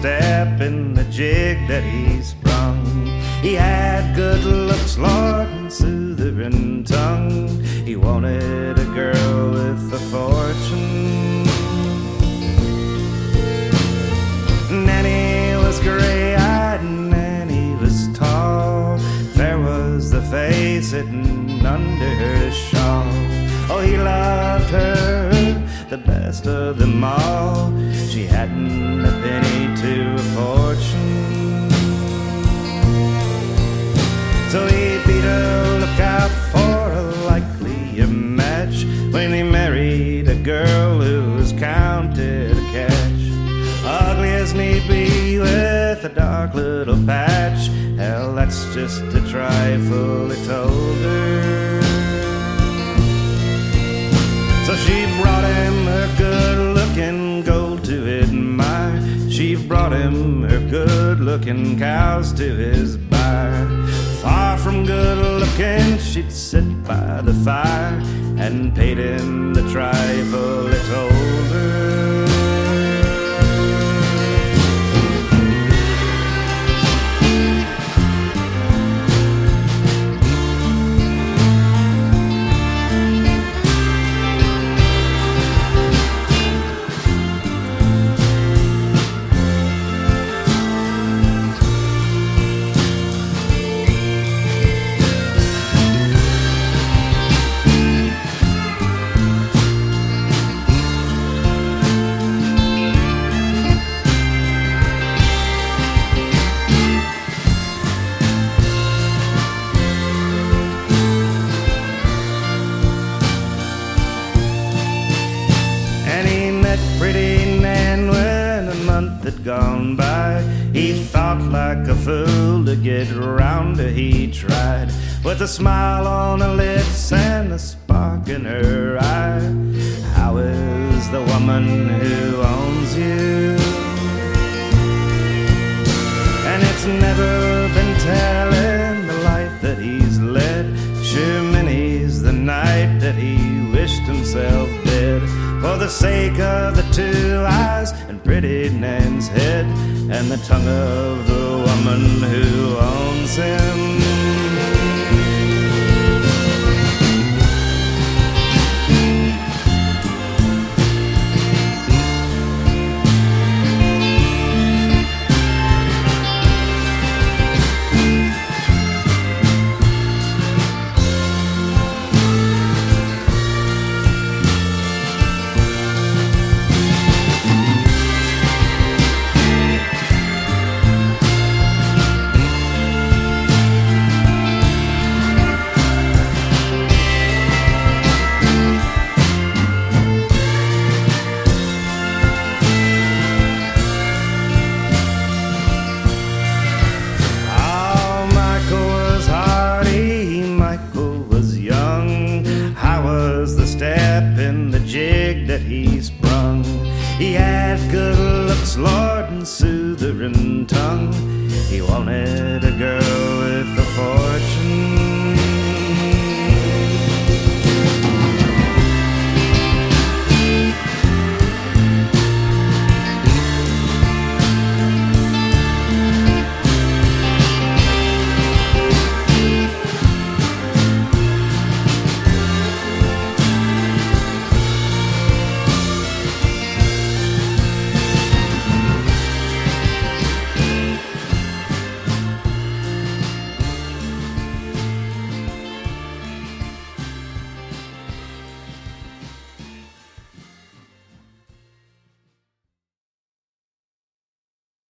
step in the jig that he sprung. He had good looks, Lord, and soothing tongue. He wanted a girl with a fortune. Nanny was gray eyed and Nanny was tall. There was the face hidden under her shawl. Oh, he loved her the best of them all. She hadn't a penny to a fortune. So he beat a lookout for a likelier match when he married a girl who was counted a catch. Ugly as need be with a dark little patch. Hell, that's just a trifle, her good looking cows to his byre. Far from good looking, she'd sit by the fire and paid him the trifle gone by. He thought like a fool to get round her. He tried with a smile on her lips and a spark in her eye. How is the woman who owns you? And it's never been telling the life that he's led. Sure, many's the night that he wished himself dead. For the sake of the two eyes pretty Nan's head, and the tongue of the woman who in the jig that he sprung? He had good looks, Lord, and soothing tongue. He wanted